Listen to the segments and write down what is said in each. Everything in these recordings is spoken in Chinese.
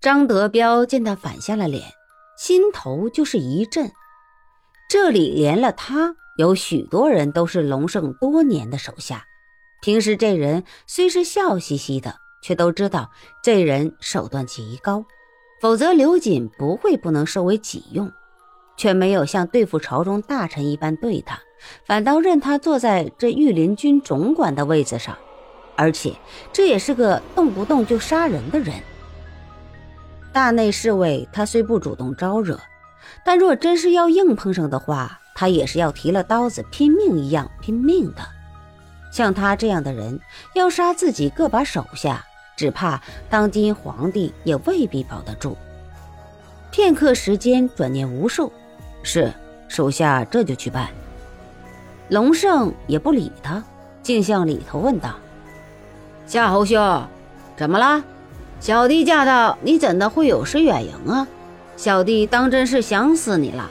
张德彪见他反下了脸，心头就是一震。这里连了他，有许多人都是龙胜多年的手下。平时这人虽是笑嘻嘻的，却都知道这人手段极高，否则刘瑾不会不能收为己用。却没有像对付朝中大臣一般对他，反倒任他坐在这御林军总管的位子上，而且这也是个动不动就杀人的人。大内侍卫他虽不主动招惹。但若真是要硬碰上的话，他也是要提了刀子拼命一样拼命的。像他这样的人，要杀自己个把手下，只怕当今皇帝也未必保得住。片刻时间，转念无数，是属下这就去办。龙胜也不理他，竟向里头问道：“夏侯兄，怎么了？小弟驾到，你怎的会有失远迎啊？”小弟当真是想死你了，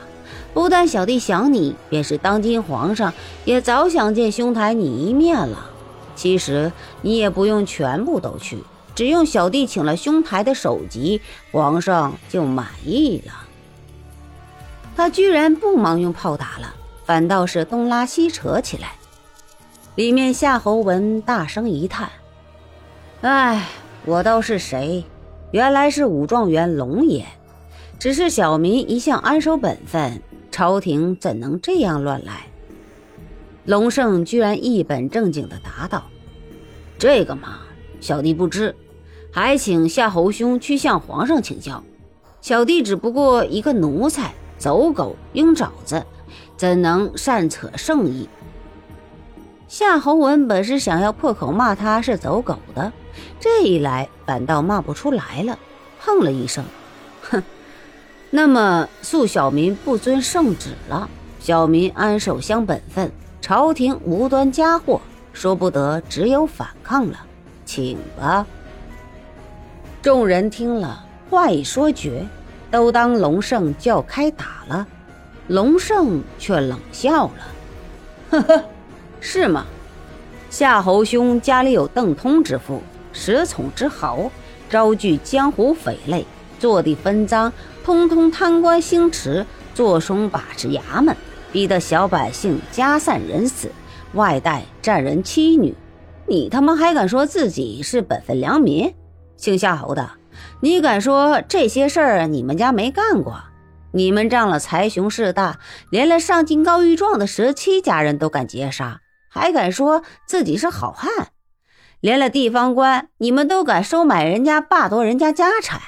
不但小弟想你，便是当今皇上也早想见兄台你一面了。其实你也不用全部都去，只用小弟请了兄台的首级，皇上就满意了。他居然不忙用炮打了，反倒是东拉西扯起来。里面夏侯文大声一叹：“哎，我倒是谁？原来是武状元龙爷。”只是小民一向安守本分，朝廷怎能这样乱来？龙胜居然一本正经地答道：“这个嘛，小弟不知，还请夏侯兄去向皇上请教。小弟只不过一个奴才，走狗鹰爪子，怎能擅扯圣意？”夏侯文本是想要破口骂他是走狗的，这一来反倒骂不出来了，哼了一声，哼。那么，素小民不遵圣旨了。小民安守乡本分，朝廷无端加祸，说不得只有反抗了，请吧。众人听了，话已说绝，都当龙胜就要开打了。龙胜却冷笑了：“ 呵呵，是吗？夏侯兄家里有邓通之父，十宠之豪，招聚江湖匪类，坐地分赃。”通通贪官星驰，坐松把持衙门，逼得小百姓家散人死，外带战人妻女。你他妈还敢说自己是本分良民？姓夏侯的，你敢说这些事儿你们家没干过？你们仗了财雄势大，连了上京告御状的十七家人都敢劫杀，还敢说自己是好汉？连了地方官，你们都敢收买人家，霸夺人家家产？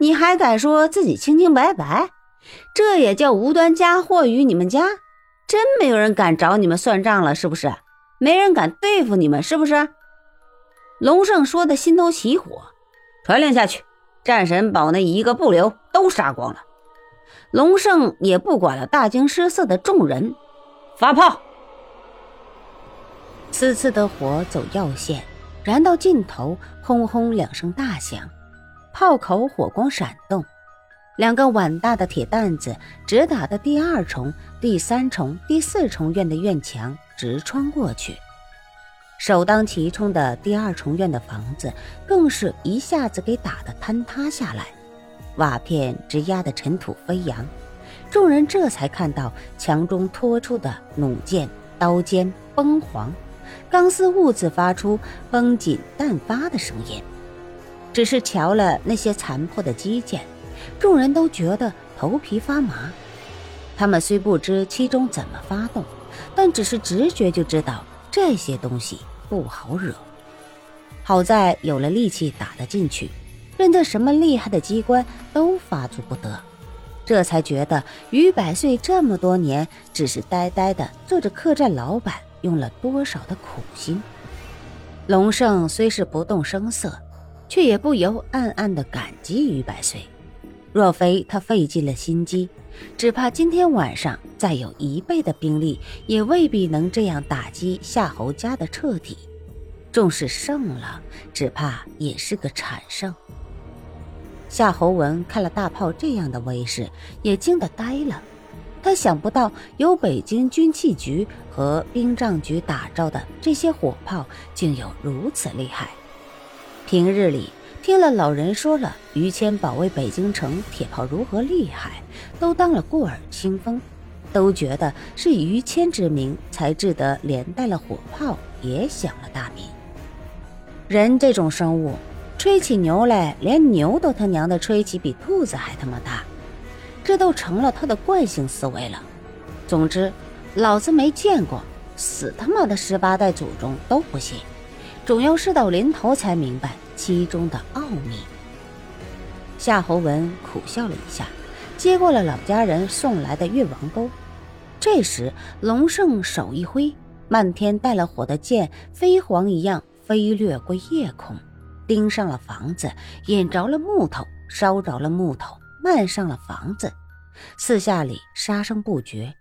你还敢说自己清清白白？这也叫无端加祸于你们家？真没有人敢找你们算账了，是不是？没人敢对付你们，是不是？龙胜说的心头起火，传令下去，战神堡内一个不留，都杀光了。龙胜也不管了大惊失色的众人，发炮。呲呲的火走要线，燃到尽头，轰轰两声大响。炮口火光闪动，两个碗大的铁弹子直打的第二重、第三重、第四重院的院墙，直穿过去。首当其冲的第二重院的房子，更是一下子给打得坍塌下来，瓦片直压得尘土飞扬。众人这才看到墙中拖出的弩箭、刀尖崩黄，钢丝兀自发出绷紧弹发的声音。只是瞧了那些残破的机件，众人都觉得头皮发麻。他们虽不知其中怎么发动，但只是直觉就知道这些东西不好惹。好在有了力气打得进去，任得什么厉害的机关都发作不得。这才觉得于百岁这么多年只是呆呆的做着客栈老板，用了多少的苦心。龙胜虽是不动声色。却也不由暗暗的感激于百岁。若非他费尽了心机，只怕今天晚上再有一倍的兵力，也未必能这样打击夏侯家的彻底。纵使胜了，只怕也是个惨胜。夏侯文看了大炮这样的威势，也惊得呆了。他想不到由北京军器局和兵仗局打造的这些火炮，竟有如此厉害。平日里，听了老人说了于谦保卫北京城铁炮如何厉害，都当了过耳清风，都觉得是于谦之名才治得连带了火炮也响了大名。人这种生物，吹起牛来，连牛都他娘的吹起比兔子还他妈大，这都成了他的惯性思维了。总之，老子没见过，死他妈的十八代祖宗都不信，总要事到临头才明白。其中的奥秘。夏侯文苦笑了一下，接过了老家人送来的越王钩。这时，龙胜手一挥，漫天带了火的箭飞蝗一样飞掠过夜空，盯上了房子，引着了木头，烧着了木头，漫上了房子。四下里杀声不绝，